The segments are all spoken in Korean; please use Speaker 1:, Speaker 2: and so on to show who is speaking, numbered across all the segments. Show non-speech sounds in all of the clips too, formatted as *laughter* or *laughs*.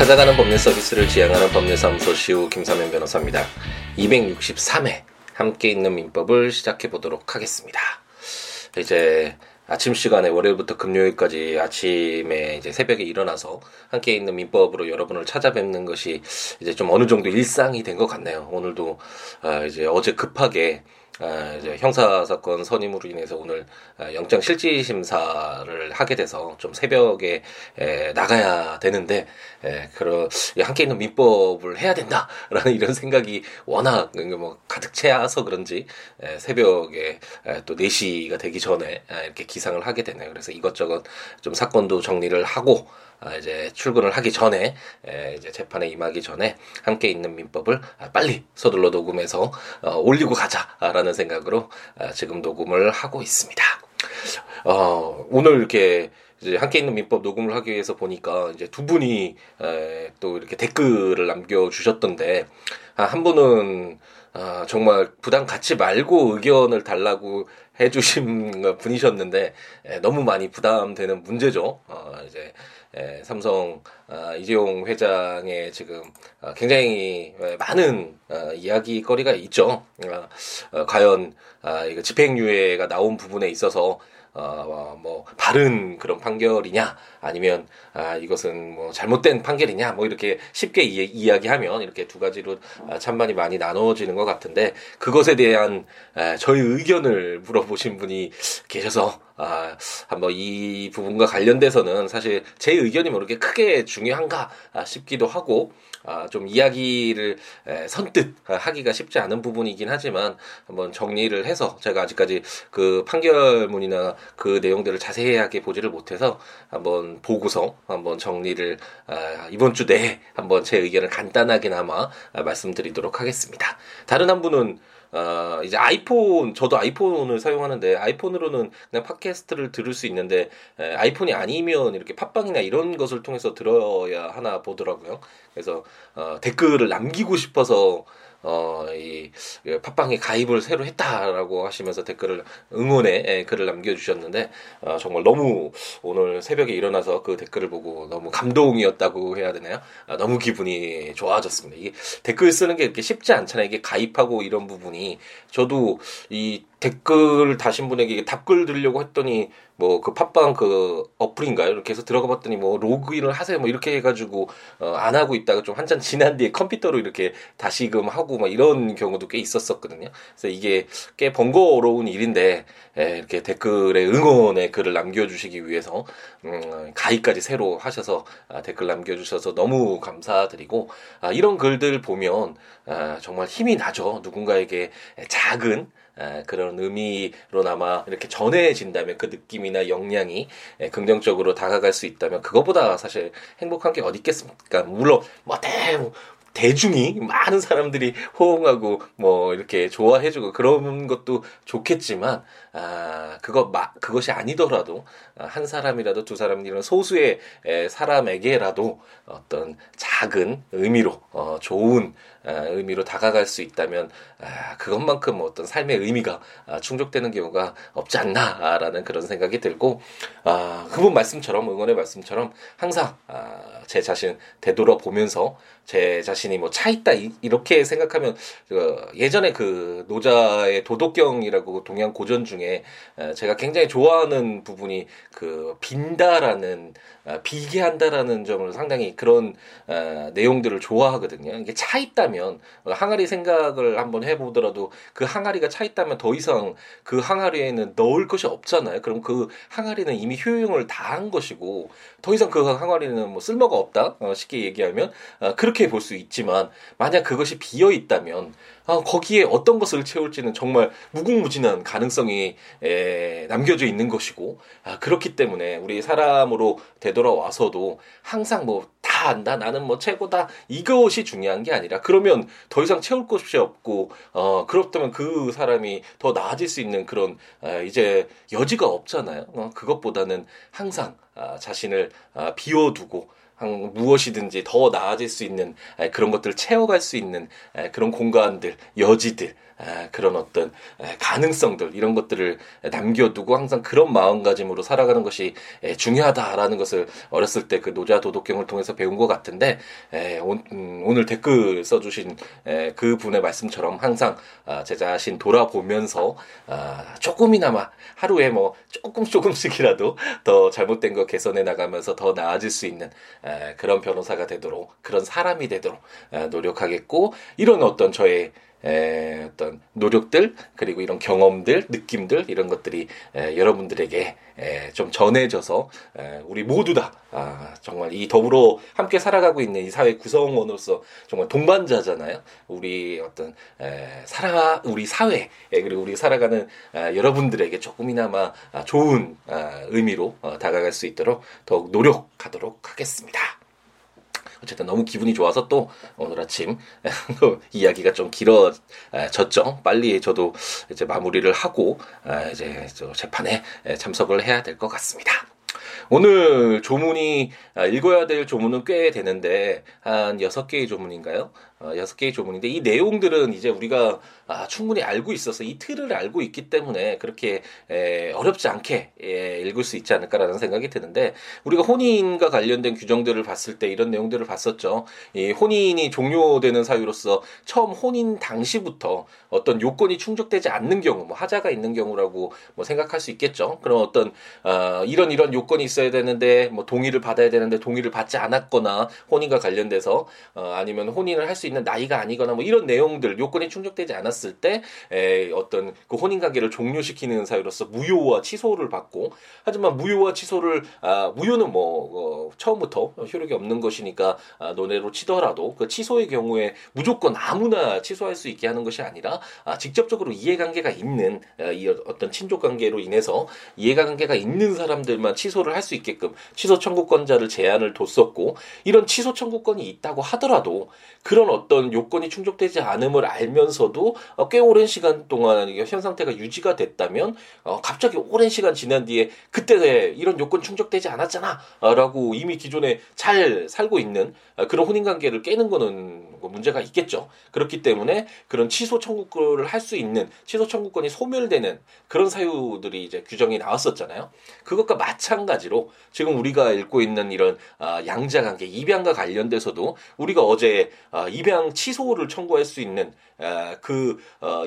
Speaker 1: 찾아가는 법률 서비스를 지향하는 법률사무소 시우 김사면 변호사입니다. 263회 함께 있는 민법을 시작해 보도록 하겠습니다. 이제 아침 시간에 월요일부터 금요일까지 아침에 이제 새벽에 일어나서 함께 있는 민법으로 여러분을 찾아뵙는 것이 이제 좀 어느 정도 일상이 된 것 같네요. 오늘도 아 이제 어제 급하게 아, 이제 형사 사건 선임으로 인해서 오늘 아, 영장 실질 심사를 하게 돼서 좀 새벽에 에, 나가야 되는데 에, 그런 함께 있는 민법을 해야 된다라는 *laughs* 이런 생각이 워낙 뭐 가득 채워서 그런지 에, 새벽에 에, 또 4시가 되기 전에 에, 이렇게 기상을 하게 되네요. 그래서 이것저것 좀 사건도 정리를 하고 아, 이제 출근을 하기 전에 에, 이제 재판에 임하기 전에 함께 있는 민법을 아, 빨리 서둘러 녹음해서 어, 올리고 가자라는 생각으로 아, 지금 녹음을 하고 있습니다. 어, 오늘 이렇게 이제 함께 있는 민법 녹음을 하기 위해서 보니까 이제 두 분이 에, 또 이렇게 댓글을 남겨주셨던데 아, 한 분은 아, 정말 부담 갖지 말고 의견을 달라고 해주신 분이셨는데 에, 너무 많이 부담되는 문제죠. 어, 이제 에, 삼성 아, 이재용 회장의 지금 아, 굉장히 많은 아, 이야기거리가 있죠. 아, 어, 과연 아, 이거 집행유예가 나온 부분에 있어서 어, 뭐 바른 그런 판결이냐 아니면 아 이것은 뭐 잘못된 판결이냐 뭐 이렇게 쉽게 이, 이야기하면 이렇게 두 가지로 아, 찬반이 많이 나눠지는 것 같은데 그것에 대한 아, 저희 의견을 물어보신 분이 계셔서 아, 한번 이 부분과 관련돼서는 사실 제 의견이 뭐 그렇게 크게 중요한가 싶기도 하고 아, 좀 이야기를 에, 선뜻 하기가 쉽지 않은 부분이긴 하지만 한번 정리를 해서 제가 아직까지 그 판결문이나 그 내용들을 자세하게 보지를 못해서 한번 보고서 한번 정리를 아, 이번 주 내에 한번 제 의견을 간단하게나마 아, 말씀드리도록 하겠습니다. 다른 한 분은 어, 이제 아이폰, 저도 아이폰을 사용하는데, 아이폰으로는 그냥 팟캐스트를 들을 수 있는데, 에, 아이폰이 아니면 이렇게 팟빵이나 이런 것을 통해서 들어야 하나 보더라고요. 그래서, 어, 댓글을 남기고 싶어서, 어, 이, 팟빵에 가입을 새로 했다라고 하시면서 댓글을, 응원의 예, 글을 남겨주셨는데, 어, 정말 너무 오늘 새벽에 일어나서 그 댓글을 보고 너무 감동이었다고 해야 되나요? 아, 너무 기분이 좋아졌습니다. 이게 댓글 쓰는 게 이렇게 쉽지 않잖아요. 이게 가입하고 이런 부분이. 저도 이 댓글 다신 분에게 답글 드리려고 했더니 뭐 그 팟빵 그 어플인가요? 이렇게 해서 들어가 봤더니 뭐 로그인을 하세요 뭐 이렇게 해가지고 어, 안 하고 있다가 좀 한참 지난 뒤에 컴퓨터로 이렇게 다시금 하고 막 이런 경우도 꽤 있었었거든요. 그래서 이게 꽤 번거로운 일인데 에, 이렇게 댓글에 응원의 글을 남겨주시기 위해서 음, 가입까지 새로 하셔서 아, 댓글 남겨주셔서 너무 감사드리고 아, 이런 글들 보면 아, 정말 힘이 나죠. 누군가에게 작은 그런 의미로나마 이렇게 전해진다면 그 느낌이나 역량이 긍정적으로 다가갈 수 있다면 그거보다 사실 행복한 게 어디 있겠습니까? 물론 뭐 대, 대중이 많은 사람들이 호응하고 뭐 이렇게 좋아해주고 그런 것도 좋겠지만 아 그거 마, 그것이 아니더라도 한 사람이라도 두 사람 이런 소수의 사람에게라도 어떤 작은 의미로 어, 좋은 아, 의미로 다가갈 수 있다면 아, 그것만큼 어떤 삶의 의미가 아, 충족되는 경우가 없지 않나라는 그런 생각이 들고 그분 말씀처럼 응원의 말씀처럼 항상 제 자신 되돌아보면서 제 자신이 뭐 차 있다 이 렇게 생각하면 그 예전에 그 노자의 도덕경이라고 동양 고전 중에 제가 굉장히 좋아하는 부분이 그 빈다라는 비계한다라는 점을 상당히 그런 내용들을 좋아하거든요. 이게 차 있다면 항아리 생각을 한번 해보더라도 그 항아리가 차 있다면 더 이상 그 항아리에는 넣을 것이 없잖아요. 그럼 그 항아리는 이미 효용을 다 한 것이고 더 이상 그 항아리는 뭐 쓸모가 없다 어, 쉽게 얘기하면 어, 그렇게 볼 수 있지만 만약 그것이 비어 있다면 어, 거기에 어떤 것을 채울지는 정말 무궁무진한 가능성이 에, 남겨져 있는 것이고 아, 그렇기 때문에 우리 사람으로 되돌아와서도 항상 뭐 다 안다 나는 뭐 최고다 이것이 중요한 게 아니라 그러면 더 이상 채울 것이 없고 어 그렇다면 그 사람이 더 나아질 수 있는 그런 아, 이제 여지가 없잖아요. 어, 그것보다는 항상 아, 자신을 아, 비워두고 무엇이든지 더 나아질 수 있는 그런 것들을 채워갈 수 있는 그런 공간들, 여지들 그런 어떤 가능성들 이런 것들을 남겨두고 항상 그런 마음가짐으로 살아가는 것이 중요하다라는 것을 어렸을 때 그 노자 도덕경을 통해서 배운 것 같은데 음, 오늘 댓글 써주신 그 분의 말씀처럼 항상 아, 제 자신 돌아보면서 아, 조금이나마 하루에 뭐 조금 조금씩이라도 더 잘못된 거 개선해 나가면서 더 나아질 수 있는 그런 변호사가 되도록 그런 사람이 되도록 노력하겠고 이런 어떤 저의 에, 어떤 노력들 그리고 이런 경험들 느낌들 이런 것들이 에, 여러분들에게 에, 좀 전해져서 에, 우리 모두 다 아, 정말 이 더불어 함께 살아가고 있는 이 사회 구성원으로서 정말 동반자잖아요. 우리 어떤 에, 살아 우리 사회 그리고 우리 살아가는 아, 여러분들에게 조금이나마 아, 좋은 아, 의미로 어, 다가갈 수 있도록 더욱 노력하도록 하겠습니다. 어쨌든 너무 기분이 좋아서 또 오늘 아침 *laughs* 이야기가 좀 길어졌죠. 빨리 저도 이제 마무리를 하고 아, 이제 재판에 참석을 해야 될 것 같습니다. 오늘 조문이 아, 읽어야 될 조문은 꽤 되는데 한 6개의 조문인가요? 어, 여섯 개의 조문인데 이 내용들은 이제 우리가 아, 충분히 알고 있어서 이 틀을 알고 있기 때문에 그렇게 에, 어렵지 않게 에, 읽을 수 있지 않을까라는 생각이 드는데 우리가 혼인과 관련된 규정들을 봤을 때 이런 내용들을 봤었죠. 이 혼인이 종료되는 사유로서 처음 혼인 당시부터 어떤 요건이 충족되지 않는 경우, 뭐 하자가 있는 경우라고 뭐 생각할 수 있겠죠. 그럼 어떤 어, 이런 이런 요건이 있어야 되는데 뭐 동의를 받아야 되는데 동의를 받지 않았거나 혼인과 관련돼서 어, 아니면 혼인을 할 수 있는 나이가 아니거나 뭐 이런 내용들 요건이 충족되지 않았을 때 에, 어떤 그 혼인 관계를 종료시키는 사유로서 무효와 취소를 받고 하지만 무효와 취소를 아, 무효는 뭐 어, 처음부터 효력이 없는 것이니까 아, 논외로 치더라도 그 취소의 경우에 무조건 아무나 취소할 수 있게 하는 것이 아니라 아, 직접적으로 이해관계가 있는 아, 이 어떤 친족 관계로 인해서 이해관계가 있는 사람들만 취소를 할 수 있게끔 취소 청구권자를 제한을 뒀었고 이런 취소 청구권이 있다고 하더라도 그런 어떤 요건이 충족되지 않음을 알면서도 어, 꽤 오랜 시간 동안 현 상태가 유지가 됐다면 어, 갑자기 오랜 시간 지난 뒤에 그때 이런 요건 충족되지 않았잖아라고 이미 기존에 잘 살고 있는 어, 그런 혼인 관계를 깨는 거는 뭐 문제가 있겠죠. 그렇기 때문에 그런 취소 청구권을 할 수 있는 취소 청구권이 소멸되는 그런 사유들이 이제 규정이 나왔었잖아요. 그것과 마찬가지로 지금 우리가 읽고 있는 이런 양자 관계, 입양과 관련돼서도 우리가 어제 입양 취소를 청구할 수 있는 그이 어,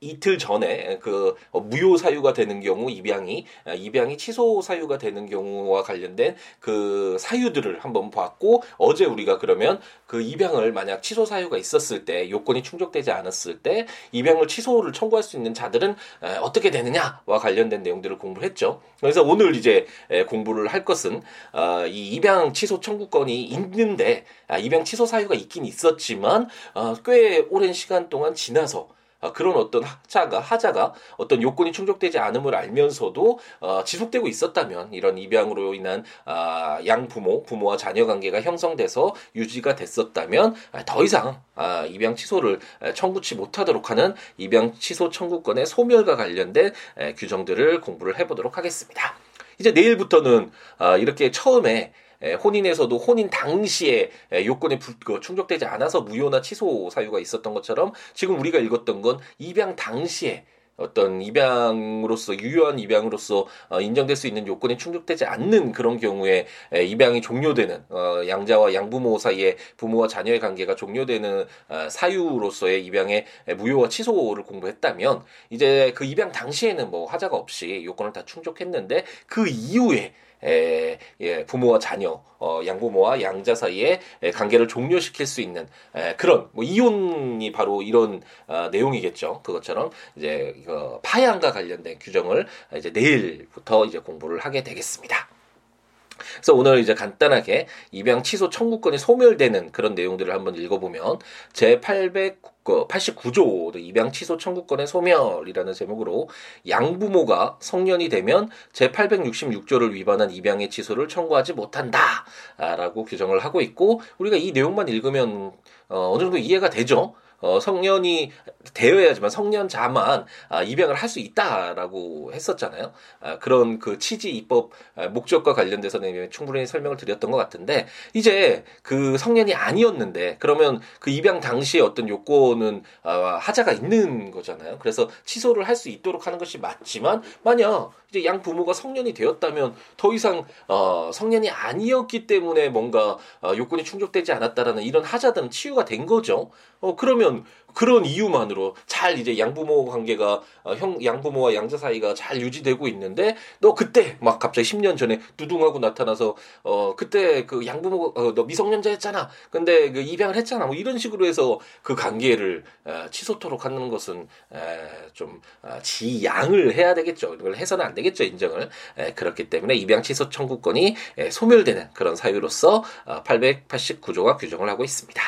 Speaker 1: 이틀 전에 그 어, 무효 사유가 되는 경우 입양이 입양이 취소 사유가 되는 경우와 관련된 그 사유들을 한번 봤고 어제 우리가 그러면 그 입양을 만약 취소 사유가 있었을 때 요건이 충족되지 않았을 때 입양을 취소를 청구할 수 있는 자들은 어떻게 되느냐와 관련된 내용들을 공부를 했죠. 그래서 오늘 이제 공부를 할 것은 어, 이 입양 취소 청구권이 있는데 아, 입양 취소 사유가 있긴 있었지만 꽤 오랜 시간 동안 지나서 아, 그런 어떤 하자가 하자가 어떤 요건이 충족되지 않음을 알면서도 어, 지속되고 있었다면 이런 입양으로 인한 아, 양 부모 부모와 자녀 관계가 형성돼서 유지가 됐었다면 아, 더 이상 아, 입양 취소를 청구치 못하도록 하는 입양 취소 청구권의 소멸과 관련된 에, 규정들을 공부를 해보도록 하겠습니다. 이제 내일부터는 아, 이렇게 처음에 혼인에서도 혼인 당시에 요건이 그 충족되지 않아서 무효나 취소 사유가 있었던 것처럼 지금 우리가 읽었던 건 입양 당시에 어떤 입양으로서 유효한 입양으로서 어, 인정될 수 있는 요건이 충족되지 않는 그런 경우에 입양이 종료되는 어, 양자와 양부모 사이에 부모와 자녀의 관계가 종료되는 어, 사유로서의 입양의 무효와 취소를 공부했다면 이제 그 입양 당시에는 뭐 하자가 없이 요건을 다 충족했는데 그 이후에 에, 예, 부모와 자녀, 어, 양부모와 양자 사이에 관계를 종료시킬 수 있는 에, 그런 뭐 이혼이 바로 이런 어, 내용이겠죠. 그것처럼 이제 이거 파양과 관련된 규정을 이제 내일부터 이제 공부를 하게 되겠습니다. 그래서 오늘 이제 간단하게 입양 취소 청구권이 소멸되는 그런 내용들을 한번 읽어보면 제 889조 입양 취소 청구권의 소멸이라는 제목으로 양부모가 성년이 되면 제 866조를 위반한 입양의 취소를 청구하지 못한다라고 규정을 하고 있고 우리가 이 내용만 읽으면 어, 어느 정도 이해가 되죠. 어, 성년이 되어야지만 성년자만 아, 입양을 할 수 있다라고 했었잖아요. 아, 그런 그 취지 입법 아, 목적과 관련돼서는 충분히 설명을 드렸던 것 같은데 이제 그 성년이 아니었는데 그러면 그 입양 당시에 어떤 요건은 아, 하자가 있는 거잖아요. 그래서 취소를 할 수 있도록 하는 것이 맞지만 만약 이제 양 부모가 성년이 되었다면 더 이상 어, 성년이 아니었기 때문에 뭔가 어, 요건이 충족되지 않았다라는 이런 하자들은 치유가 된 거죠. 어 그러면 그런 이유만으로 잘 이제 양부모 관계가 어, 형 양부모와 양자 사이가 잘 유지되고 있는데 너 그때 막 갑자기 10년 전에 두둥하고 나타나서 어 그때 그 양부모 어, 너 미성년자였잖아. 근데 그 입양을 했잖아. 뭐 이런 식으로 해서 그 관계를 어, 취소토록 하는 것은 에, 좀 어, 지양을 해야 되겠죠. 이걸 해서는 안 되겠죠. 인정을. 에, 그렇기 때문에 입양 취소 청구권이 에, 소멸되는 그런 사유로서 어, 889조가 규정을 하고 있습니다.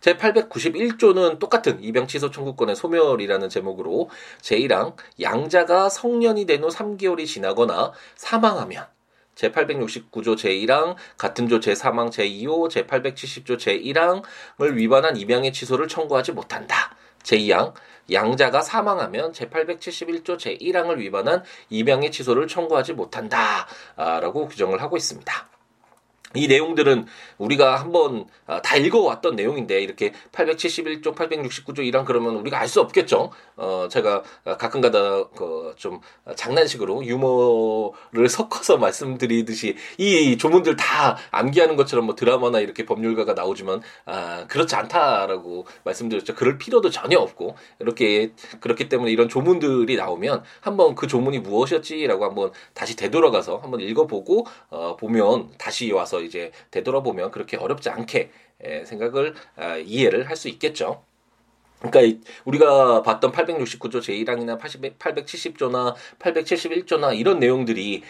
Speaker 1: 제 891조는 똑같은 입양 취소 청구권의 소멸이라는 제목으로 제1항 양자가 성년이 된 후 3개월이 지나거나 사망하면 제869조 제1항, 같은 조 제3항 제2호, 제870조 제1항을 위반한 입양의 취소를 청구하지 못한다. 제2항, 양자가 사망하면 제871조 제1항을 위반한 입양의 취소를 청구하지 못한다. 라고 규정을 하고 있습니다. 이 내용들은 우리가 한번 아, 다 읽어왔던 내용인데 이렇게 871조, 869조 이랑 그러면 우리가 알 수 없겠죠. 어 제가 가끔가다 그좀 장난식으로 유머를 섞어서 말씀드리듯이 이 조문들 다 암기하는 것처럼 뭐 드라마나 이렇게 법률가가 나오지만 아 그렇지 않다라고 말씀드렸죠. 그럴 필요도 전혀 없고 이렇게 그렇기 때문에 이런 조문들이 나오면 한번 그 조문이 무엇이었지라고 한번 다시 되돌아가서 한번 읽어보고 어 보면 다시 와서 이제 되돌아보면 그렇게 어렵지 않게 생각을 아, 이해를 할 수 있겠죠. 그러니까 우리가 봤던 869조 제1항이나 870조나 871조나 이런 내용들이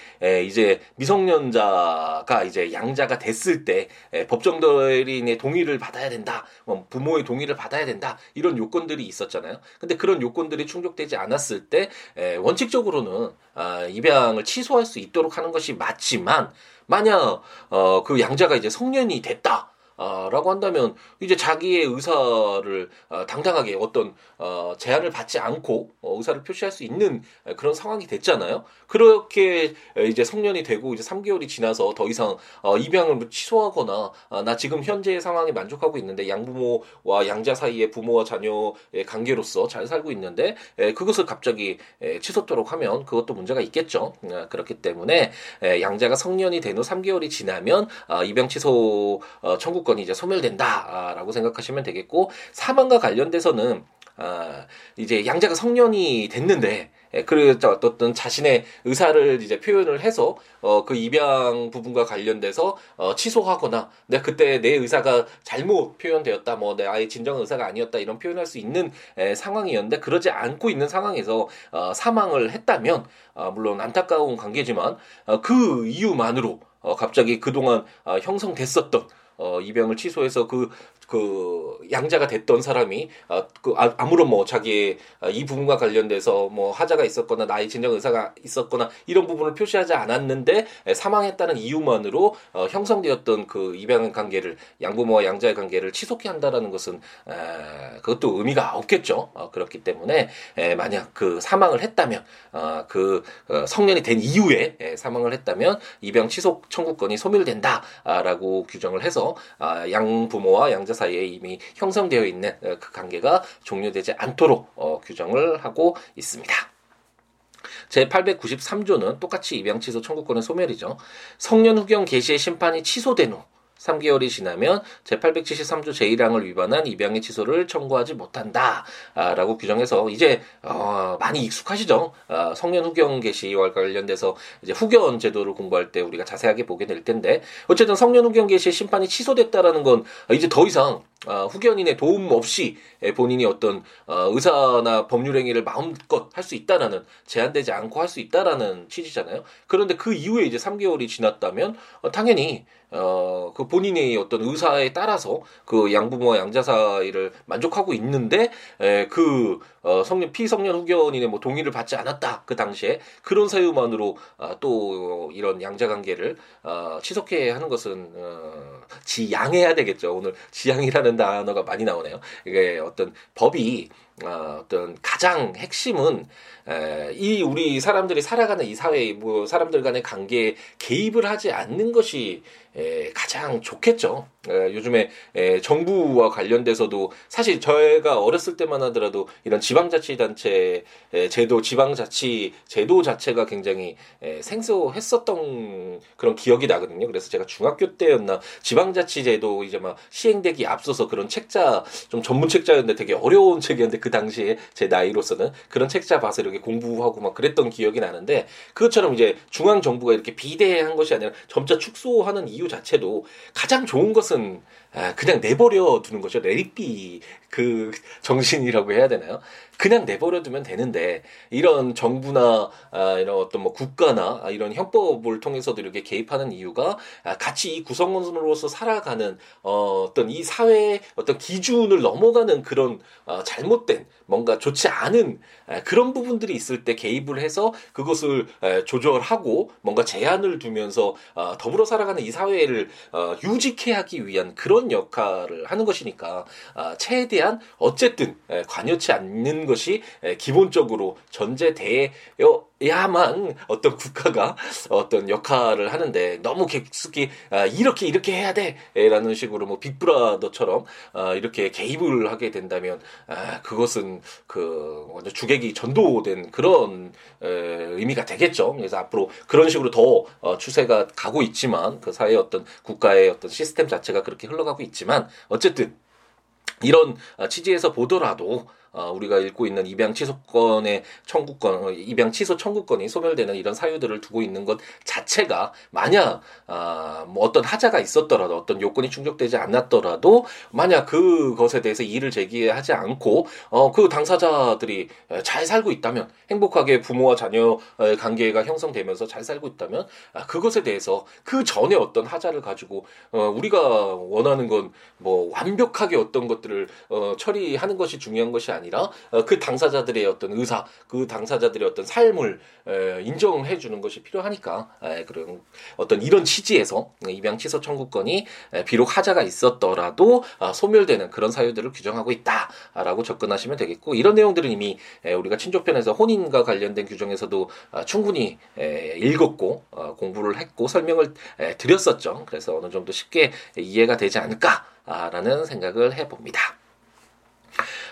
Speaker 1: 이제 미성년자가 이제 양자가 됐을 때 법정대리인의 동의를 받아야 된다. 뭐 부모의 동의를 받아야 된다. 이런 요건들이 있었잖아요. 근데 그런 요건들이 충족되지 않았을 때 원칙적으로는 아, 입양을 취소할 수 있도록 하는 것이 맞지만 만약 어, 그 양자가 이제 성년이 됐다. 아, 라고 한다면 이제 자기의 의사를 어, 당당하게 어떤 어, 제한을 받지 않고 어, 의사를 표시할 수 있는 그런 상황이 됐잖아요. 그렇게 이제 성년이 되고 이제 3개월이 지나서 더 이상 어, 입양을 뭐 취소하거나 아, 나 지금 현재의 상황에 만족하고 있는데 양부모와 양자 사이의 부모와 자녀의 관계로서 잘 살고 있는데 에, 그것을 갑자기 에, 취소토록 하면 그것도 문제가 있겠죠. 아, 그렇기 때문에 에, 양자가 성년이 된 후 3개월이 지나면 아, 입양 취소 어, 청구권 사건이 이제 소멸된다라고 생각하시면 되겠고 사망과 관련돼서는 아, 이제 양자가 성년이 됐는데 예, 그래서 어떤 자신의 의사를 이제 표현을 해서 어 그 입양 부분과 관련돼서 어 취소하거나 내가 그때 내 의사가 잘못 표현되었다 뭐 내 아예 진정 의사가 아니었다 이런 표현할 수 있는 에, 상황이었는데 그러지 않고 있는 상황에서 어 사망을 했다면 어 물론 안타까운 관계지만 어 그 이유만으로 어 갑자기 그동안 어 형성됐었던 어, 입양을 취소해서 그, 그, 양자가 됐던 사람이, 어, 그, 아, 아무런 뭐, 자기의 어, 이 부분과 관련돼서 뭐, 하자가 있었거나, 나의 진정 의사가 있었거나, 이런 부분을 표시하지 않았는데, 사망했다는 이유만으로, 어, 형성되었던 그 입양 관계를, 양부모와 양자의 관계를 취소케 한다라는 것은, 에, 그것도 의미가 없겠죠. 어, 그렇기 때문에, 에, 만약 그 사망을 했다면, 어, 그, 어, 성년이 된 이후에 에, 사망을 했다면, 입양 취소 청구권이 소멸된다라고 규정을 해서, 아, 양 부모와 양자 사이에 이미 형성되어 있는 어, 그 관계가 종료되지 않도록 어, 규정을 하고 있습니다. 제893조는 똑같이 입양 취소 청구권의 소멸이죠. 성년 후경 개시의 심판이 취소된 후 3개월이 지나면 제873조 제1항을 위반한 입양의 취소를 청구하지 못한다. 아, 라고 규정해서 이제 어, 많이 익숙하시죠? 아, 성년 후견 개시와 관련돼서 이제 후견 제도를 공부할 때 우리가 자세하게 보게 될 텐데 어쨌든 성년 후견 개시의 심판이 취소됐다라는 건 이제 더 이상 어, 후견인의 도움 없이 본인이 어떤 어, 의사나 법률 행위를 마음껏 할 수 있다라는 제한되지 않고 할 수 있다라는 취지잖아요. 그런데 그 이후에 이제 3개월이 지났다면 어, 당연히 어, 그 본인의 어떤 의사에 따라서 그 양부모와 양자 사이를 만족하고 있는데, 에, 그, 어, 성년 피성년 후견인의 뭐 동의를 받지 않았다 그 당시에 그런 사유만으로 어, 또 이런 양자 관계를 어, 취소해 하는 것은 어, 지양해야 되겠죠. 오늘 지양이라는 단어가 많이 나오네요. 이게 어떤 법이 어, 어떤 가장 핵심은 에, 이 우리 사람들이 살아가는 이 사회 뭐 사람들 간의 관계에 개입을 하지 않는 것이 에, 가장 좋겠죠. 에, 요즘에 에, 정부와 관련돼서도 사실 저희가 어렸을 때만 하더라도 이런 지방자치단체 에, 제도, 지방자치 제도 자체가 굉장히 에, 생소했었던 그런 기억이 나거든요. 그래서 제가 중학교 때였나 지방자치 제도 이제 막 시행되기 앞서서 그런 책자 좀 전문 책자였는데 되게 어려운 책이었는데 그 당시에 제 나이로서는 그런 책자 봐서 이렇게 공부하고 막 그랬던 기억이 나는데 그것처럼 이제 중앙 정부가 이렇게 비대한 것이 아니라 점차 축소하는 이유 자체도 가장 좋은 것은 아, 그냥 내버려 두는 거죠. 레리비 그 정신이라고 해야 되나요? 그냥 내버려 두면 되는데 이런 정부나 아, 이런 어떤 뭐 국가나 이런 형법을 통해서도 이렇게 개입하는 이유가 아, 같이 이 구성원으로서 살아가는 어, 어떤 이 사회의 어떤 기준을 넘어가는 그런 어, 잘못된 뭔가 좋지 않은 아, 그런 부분들이 있을 때 개입을 해서 그것을 에, 조절하고 뭔가 제한을 두면서 어, 더불어 살아가는 이 사회를 어, 유지케 하기 위한 그런 역할을 하는 것이니까 아, 최대한 어쨌든 에, 관여치 않는 것이 에, 기본적으로 전제되어 야만 어떤 국가가 어떤 역할을 하는데 너무 깊숙이 아, 이렇게 이렇게 해야 돼라는 식으로 뭐 빅브라더처럼 아, 이렇게 개입을 하게 된다면 아, 그것은 그 완전 주객이 전도된 그런 에, 의미가 되겠죠. 그래서 앞으로 그런 식으로 더 어, 추세가 가고 있지만 그 사회 어떤 국가의 어떤 시스템 자체가 그렇게 흘러가고 있지만 어쨌든 이런 아, 취지에서 보더라도 어, 우리가 읽고 있는 입양 취소권의 청구권, 어, 입양 취소 청구권이 소멸되는 이런 사유들을 두고 있는 것 자체가 만약 아, 뭐 어떤 하자가 있었더라도 어떤 요건이 충족되지 않았더라도 만약 그것에 대해서 이의를 제기하지 않고 어, 그 당사자들이 잘 살고 있다면 행복하게 부모와 자녀 관계가 형성되면서 잘 살고 있다면 아, 그것에 대해서 그 전에 어떤 하자를 가지고 어, 우리가 원하는 건 뭐 완벽하게 어떤 것들을 어, 처리하는 것이 중요한 것이 아니 아니라 어, 그 당사자들의 어떤 의사, 그 당사자들의 어떤 삶을 인정해 주는 것이 필요하니까 그런 어떤 이런 취지에서 입양 취소 청구권이 비록 하자가 있었더라도 아, 소멸되는 그런 사유들을 규정하고 있다라고 접근하시면 되겠고 이런 내용들은 이미 우리가 친족편에서 혼인과 관련된 규정에서도 아, 충분히 읽었고 어, 공부를 했고 설명을 드렸었죠. 그래서 어느 정도 쉽게 이해가 되지 않을까라는 생각을 해봅니다.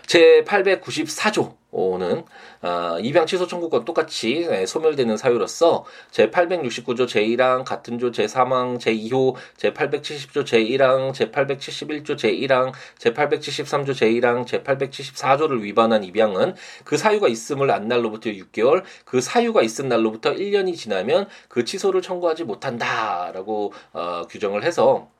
Speaker 1: 제 894조는 어, 입양 취소 청구권 똑같이 예, 소멸되는 사유로서 제 869조 제1항 같은 조 제3항 제2호 제 870조 제1항 제 871조 제1항 제 873조 제1항 제 874조를 위반한 입양은 그 사유가 있음을 안 날로부터 6개월 그 사유가 있은 날로부터 1년이 지나면 그 취소를 청구하지 못한다라고 어, 규정을 해서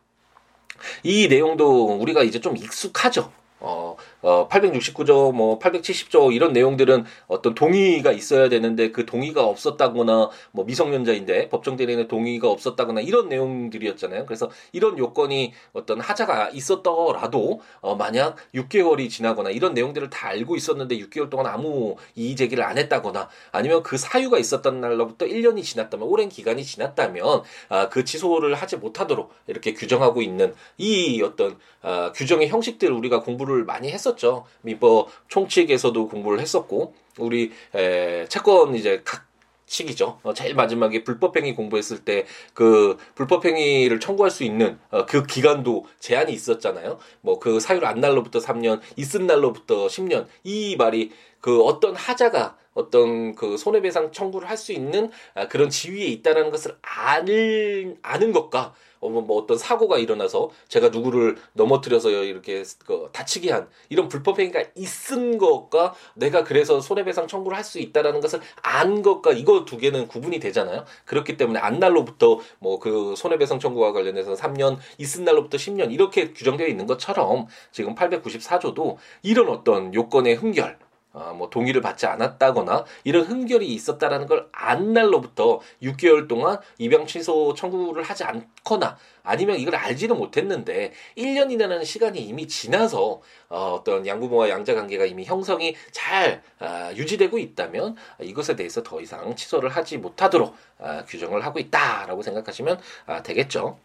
Speaker 1: 이 내용도 우리가 이제 좀 익숙하죠. 어, 어, 869조, 뭐, 870조, 이런 내용들은 어떤 동의가 있어야 되는데 그 동의가 없었다거나, 뭐, 미성년자인데 법정 대리인의 동의가 없었다거나 이런 내용들이었잖아요. 그래서 이런 요건이 어떤 하자가 있었더라도, 어, 만약 6개월이 지나거나 이런 내용들을 다 알고 있었는데 6개월 동안 아무 이의 제기를 안 했다거나 아니면 그 사유가 있었던 날로부터 1년이 지났다면, 오랜 기간이 지났다면, 아, 그 취소를 하지 못하도록 이렇게 규정하고 있는 이 어떤, 아, 규정의 형식들 우리가 공부를 많이 했었 죠. 민법 총칙에서도 공부를 했었고 우리 에, 채권 이제 각 시기죠. 어, 제일 마지막에 불법행위 공부했을 때 그 불법행위를 청구할 수 있는 어, 그 기간도 제한이 있었잖아요. 뭐 그 사유를 안 날로부터 3년, 있은 날로부터 10년. 이 말이 그 어떤 하자가 어떤 그 손해배상 청구를 할 수 있는 아, 그런 지위에 있다는 것을 아는 아는 것과 어, 뭐, 뭐 어떤 사고가 일어나서 제가 누구를 넘어뜨려서 이렇게 그 다치게 한 이런 불법 행위가 있은 것과 내가 그래서 손해배상 청구를 할 수 있다라는 것을 안 것과 이거 두 개는 구분이 되잖아요. 그렇기 때문에 안 날로부터 뭐 그 손해배상 청구와 관련해서 3년 있은 날로부터 10년 이렇게 규정되어 있는 것처럼 지금 894조도 이런 어떤 요건의 흠결 어, 뭐 동의를 받지 않았다거나 이런 흥결이 있었다라는 걸 안 날로부터 6개월 동안 입양 취소 청구를 하지 않거나 아니면 이걸 알지는 못했는데 1년이라는 시간이 이미 지나서 어, 어떤 양부모와 양자 관계가 이미 형성이 잘 아, 유지되고 있다면 이것에 대해서 더 이상 취소를 하지 못하도록 아, 규정을 하고 있다라고 생각하시면 아, 되겠죠.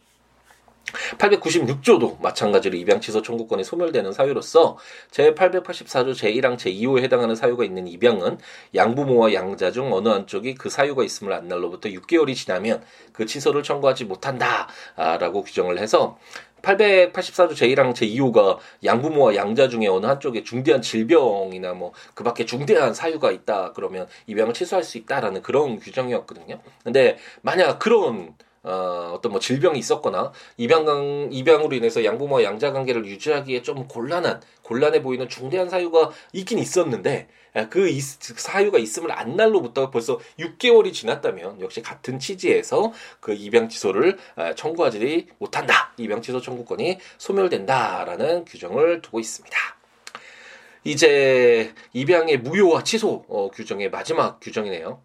Speaker 1: 896조도 마찬가지로 입양 취소 청구권이 소멸되는 사유로서 제884조 제1항 제2호에 해당하는 사유가 있는 입양은 양부모와 양자 중 어느 한쪽이 그 사유가 있음을 안 날로부터 6개월이 지나면 그 취소를 청구하지 못한다라고 규정을 해서 884조 제1항 제2호가 양부모와 양자 중에 어느 한쪽에 중대한 질병이나 뭐 그 밖에 중대한 사유가 있다 그러면 입양을 취소할 수 있다라는 그런 규정이었거든요. 근데 만약 그런 어, 어떤 뭐 질병이 있었거나 입양 입양으로 인해서 양부모와 양자 관계를 유지하기에 좀 곤란한 곤란해 보이는 중대한 사유가 있긴 있었는데 그 사유가 있음을 안 날로부터 벌써 6개월이 지났다면 역시 같은 취지에서 그 입양 취소를 청구하지 못한다 입양 취소 청구권이 소멸된다라는 규정을 두고 있습니다. 이제 입양의 무효와 취소 어, 규정의 마지막 규정이네요.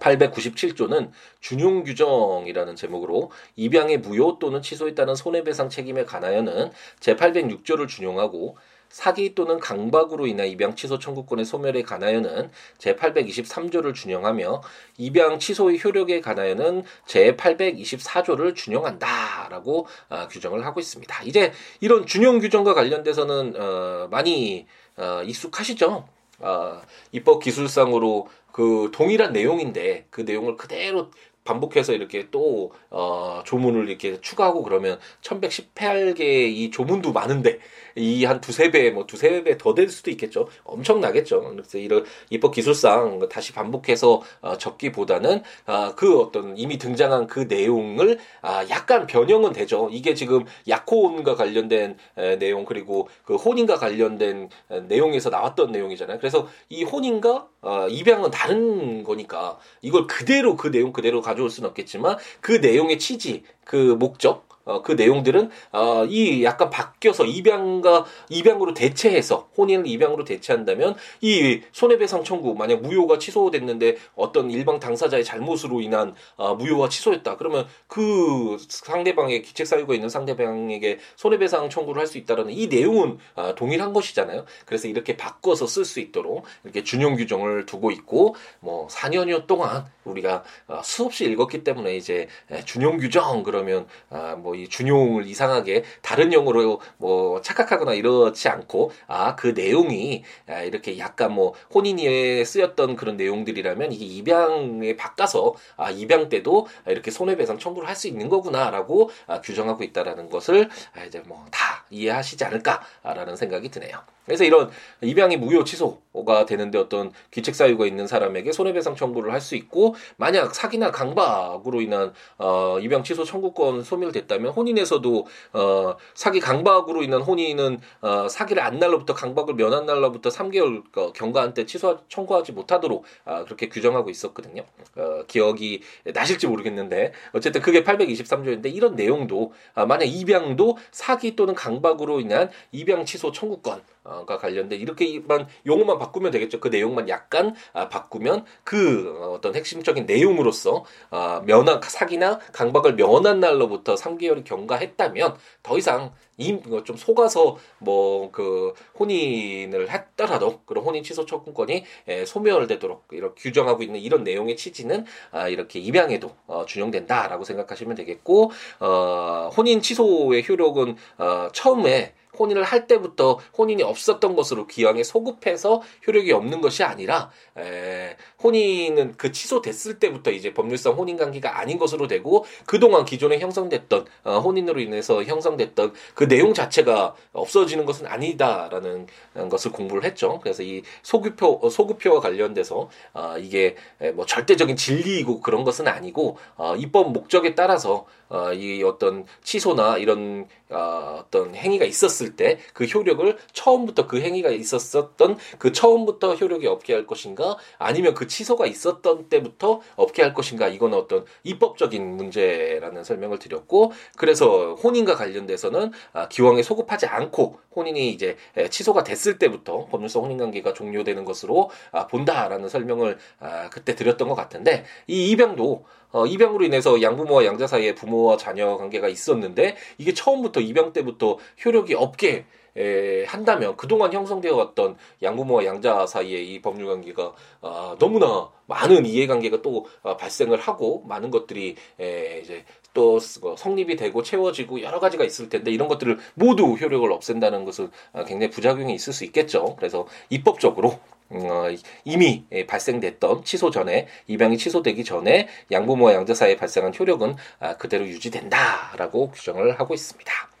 Speaker 1: 897조는 준용 규정이라는 제목으로 입양의 무효 또는 취소에 따른 손해배상 책임에 관하여는 제806조를 준용하고 사기 또는 강박으로 인한 입양 취소 청구권의 소멸에 관하여는 제823조를 준용하며 입양 취소의 효력에 관하여는 제824조를 준용한다라고 어, 규정을 하고 있습니다. 이제 이런 준용 규정과 관련돼서는 어, 많이 어, 익숙하시죠? 어, 입법 기술상으로 그 동일한 내용인데 그 내용을 그대로 반복해서 이렇게 또 어, 조문을 이렇게 추가하고 그러면 1118개의 이 조문도 많은데 이 한 두세 배, 뭐 두세 배 더 될 수도 있겠죠. 엄청나겠죠. 그래서 이런 입법 기술상 다시 반복해서 어, 적기보다는 아, 그 어떤 이미 등장한 그 내용을 아, 약간 변형은 되죠. 이게 지금 약혼과 관련된 에, 내용 그리고 그 혼인과 관련된 에, 내용에서 나왔던 내용이잖아요. 그래서 이 혼인과 어, 입양은 다른 거니까 이걸 그대로 그 내용 그대로 가져올 수는 없겠지만 그 내용의 취지, 그 목적 어, 그 내용들은 어, 이 약간 바뀌어서 입양과 입양으로 대체해서 혼인을 입양으로 대체한다면 이 손해배상 청구 만약 무효가 취소됐는데 어떤 일방 당사자의 잘못으로 인한 어, 무효가 취소했다 그러면 그 상대방의 기책 사유가 있는 상대방에게 손해배상 청구를 할 수 있다라는 이 내용은 어, 동일한 것이잖아요. 그래서 이렇게 바꿔서 쓸 수 있도록 이렇게 준용 규정을 두고 있고 뭐 4년여 동안 우리가 어, 수없이 읽었기 때문에 이제 준용 규정 그러면 아, 뭐이 준용을 이상하게 다른 용어로 뭐 착각하거나 이렇지 않고 아 그 내용이 아, 이렇게 약간 뭐 혼인에 쓰였던 그런 내용들이라면 이게 입양에 바꿔서 아 입양 때도 이렇게 손해배상 청구를 할 수 있는 거구나라고 아, 규정하고 있다라는 것을 아, 이제 뭐 다 이해하시지 않을까라는 생각이 드네요. 그래서 이런 입양이 무효 취소가 되는데 어떤 귀책 사유가 있는 사람에게 손해배상 청구를 할 수 있고 만약 사기나 강박으로 인한 어 입양 취소 청구권 소멸됐다면 혼인에서도 어 사기 강박으로 인한 혼인은 어 사기를 안 날로부터 강박을 면한 날로부터 3개월 어, 경과한 때 취소 청구하지 못하도록 아 그렇게 규정하고 있었거든요. 어 기억이 나실지 모르겠는데 어쨌든 그게 823조인데 이런 내용도 아 만약 입양도 사기 또는 강박으로 인한 입양 취소 청구권 가 관련된 이렇게만 용어만 바꾸면 되겠죠. 그 내용만 약간 아, 바꾸면 그 어떤 핵심적인 내용으로서 아, 면한 사기나 강박을 면한 날로부터 3개월 이 경과했다면 더 이상 이좀 속아서 뭐 그 혼인을 했더라도 그런 혼인 취소 청구권이 에, 소멸되도록 이렇게 규정하고 있는 이런 내용의 취지는 아, 이렇게 입양에도 어, 준용된다라고 생각하시면 되겠고 어, 혼인 취소의 효력은 어, 처음에 혼인을 할 때부터 혼인이 없었던 것으로 기왕에 소급해서 효력이 없는 것이 아니라 에, 혼인은 그 취소됐을 때부터 이제 법률상 혼인 관계가 아닌 것으로 되고 그동안 기존에 형성됐던 어, 혼인으로 인해서 형성됐던 그 내용 자체가 없어지는 것은 아니다라는 것을 공부를 했죠. 그래서 이 소급표 어, 소급표와 관련돼서 어, 이게 뭐 절대적인 진리이고 그런 것은 아니고 어, 입법 목적에 따라서 어, 이 어떤 취소나 이런 어, 어떤 행위가 있었을 때 그 효력을 처음부터 그 행위가 있었었던 그 처음부터 효력이 없게 할 것인가 아니면 그 취소가 있었던 때부터 없게 할 것인가 이건 어떤 입법적인 문제라는 설명을 드렸고 그래서 혼인과 관련돼서는 아, 기왕에 소급하지 않고 혼인이 이제 취소가 됐을 때부터 법률상 혼인관계가 종료되는 것으로 아, 본다라는 설명을 아, 그때 드렸던 것 같은데 이 입양도 어, 입양으로 인해서 양부모와 양자 사이에 부모와 자녀 관계가 있었는데 이게 처음부터 입양 때부터 효력이 없게 에, 한다면 그동안 형성되어 왔던 양부모와 양자 사이의 이 법률 관계가 아, 너무나 많은 이해관계가 또 아, 발생을 하고 많은 것들이 에, 이제 또뭐 성립이 되고 채워지고 여러 가지가 있을 텐데 이런 것들을 모두 효력을 없앤다는 것은 아, 굉장히 부작용이 있을 수 있겠죠. 그래서 입법적으로 음, 어, 이미 발생됐던 취소 전에 입양이 취소되기 전에 양부모와 양자 사이에 발생한 효력은 아, 그대로 유지된다라고 규정을 하고 있습니다.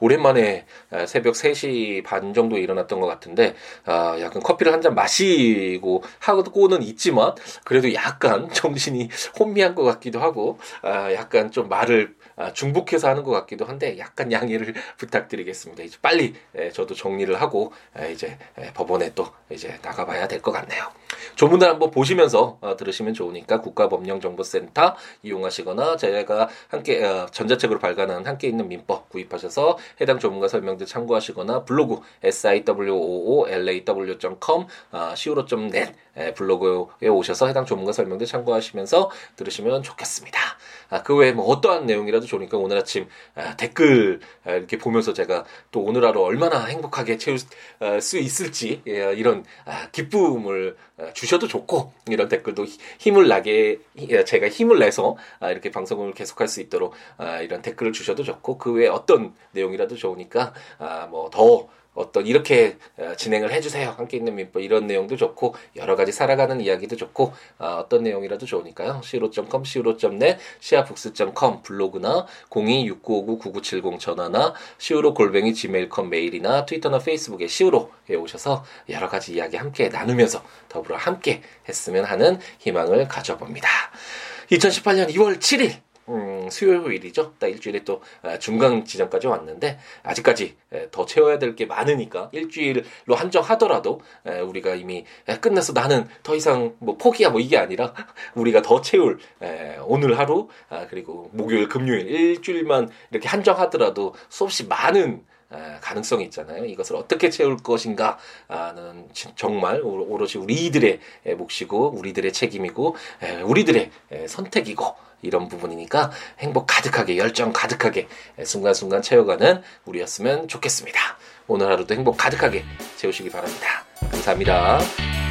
Speaker 1: 오랜만에 새벽 3시 반 정도에 일어났던 것 같은데 아, 약간 커피를 한 잔 마시고 하고는 있지만 그래도 약간 *laughs* 정신이 혼미한 것 같기도 하고 아, 약간 좀 말을 아, 중복해서 하는 것 같기도 한데 약간 양해를 *laughs* 부탁드리겠습니다. 이제 빨리 저도 정리를 하고 이제 법원에 또 이제 나가봐야 될 것 같네요. 조문을 한번 보시면서 어, 들으시면 좋으니까 국가법령정보센터 이용하시거나 저희가 함께 어, 전자책으로 발간한 함께 있는 민법 구입하셔서 해당 조문과 설명들 참고하시거나 블로그 siwoolaw.com 어, siwo.net 블로그에 오셔서 해당 조문과 설명들 참고하시면서 들으시면 좋겠습니다. 아, 그 외에 뭐 어떠한 내용이라도 좋으니까 오늘 아침 아, 댓글 아, 이렇게 보면서 제가 또 오늘 하루 얼마나 행복하게 채울 아, 수 있을지 예, 이런 아, 기쁨을 아, 주셔도 좋고 이런 댓글도 힘을 나게 제가 힘을 내서 아, 이렇게 방송을 계속할 수 있도록 아, 이런 댓글을 주셔도 좋고 그 외에 어떤 내용이라도 좋으니까 아, 뭐더 어떤 이렇게 어, 진행을 해주세요. 함께 있는 민법 이런 내용도 좋고 여러 가지 살아가는 이야기도 좋고 어, 떤 내용이라도 좋으니까요. 시로.com, 시우로.net, 시아북스.com 블로그나 026959-9970 전화나 시우로 골뱅이 지메일컴 메일이나 트위터나 페이스북에 시우로에 오셔서 여러 가지 이야기 함께 나누면서 더불어 함께 했으면 하는 희망을 가져봅니다. 2018년 2월 7일 음, 수요일이죠. 딱 일주일에 또 아, 중간 지점까지 왔는데 아직까지 더 채워야 될 게 많으니까 일주일로 한정하더라도 우리가 이미 끝나서 나는 더 이상 뭐 포기야 뭐 이게 아니라 *laughs* 우리가 더 채울 오늘 하루 아, 그리고 목요일 금요일 일주일만 이렇게 한정하더라도 수없이 많은 가능성이 있잖아요. 이것을 어떻게 채울 것인가는 정말 오롯이 우리들의 몫이고 우리들의 책임이고 우리들의 선택이고 이런 부분이니까 행복 가득하게 열정 가득하게 순간순간 채워가는 우리였으면 좋겠습니다. 오늘 하루도 행복 가득하게 채우시기 바랍니다. 감사합니다.